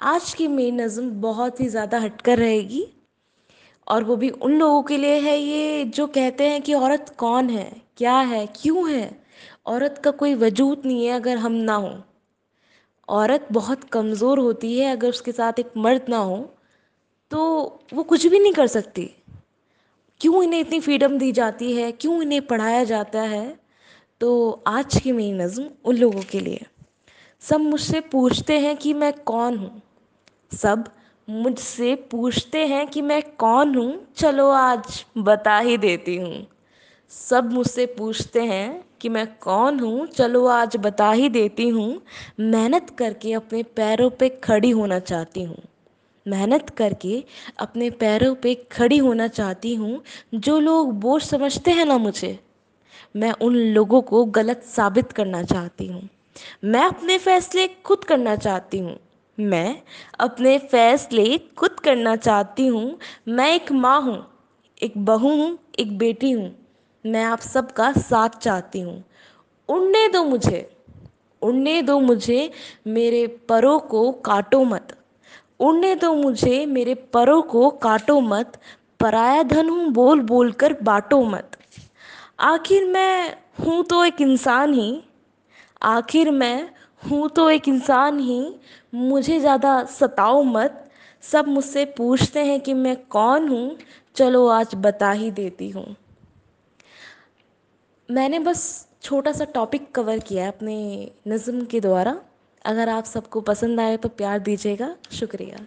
आज की मेरी नज़म बहुत ही ज़्यादा हटकर रहेगी और वो भी उन लोगों के लिए है ये जो कहते हैं कि औरत कौन है, क्या है, क्यों है? औरत का कोई वजूद नहीं है अगर हम ना हों। औरत बहुत कमज़ोर होती है अगर उसके साथ एक मर्द ना हो तो वो कुछ भी नहीं कर सकती। क्यों इन्हें इतनी फ्रीडम दी जाती है? क्यों इन्हें पढ़ाया जाता है? तो आज की मेरी नज़म उन लोगों के लिए। सब मुझसे पूछते हैं कि मैं कौन हूँ? सब मुझसे पूछते हैं कि मैं कौन हूँ। चलो आज बता ही देती हूँ। सब मुझसे पूछते हैं कि मैं कौन हूँ। चलो आज बता ही देती हूँ। मेहनत करके अपने पैरों पे खड़ी होना चाहती हूँ। मेहनत करके अपने पैरों पे खड़ी होना चाहती हूँ। जो लोग बोझ समझते हैं ना मुझे, मैं उन लोगों को गलत साबित करना चाहती हूँ। मैं अपने फैसले खुद करना चाहती हूँ। मैं अपने फैसले खुद करना चाहती हूँ। मैं एक माँ हूँ, एक बहू हूँ, एक बेटी हूँ। मैं आप सबका साथ चाहती हूँ। उड़ने दो मुझे, उड़ने दो मुझे मेरे परों को काटो मत। उड़ने दो मुझे मेरे परों को काटो मत। पराया धन हूँ, बोल बोल कर बाटो मत। आखिर मैं हूँ तो एक इंसान ही आखिर मैं हूँ तो एक इंसान ही, मुझे ज़्यादा सताओ मत। सब मुझसे पूछते हैं कि मैं कौन हूँ। चलो आज बता ही देती हूँ। मैंने बस छोटा सा टॉपिक कवर किया है अपने नज़म के द्वारा। अगर आप सबको पसंद आए तो प्यार दीजिएगा। शुक्रिया।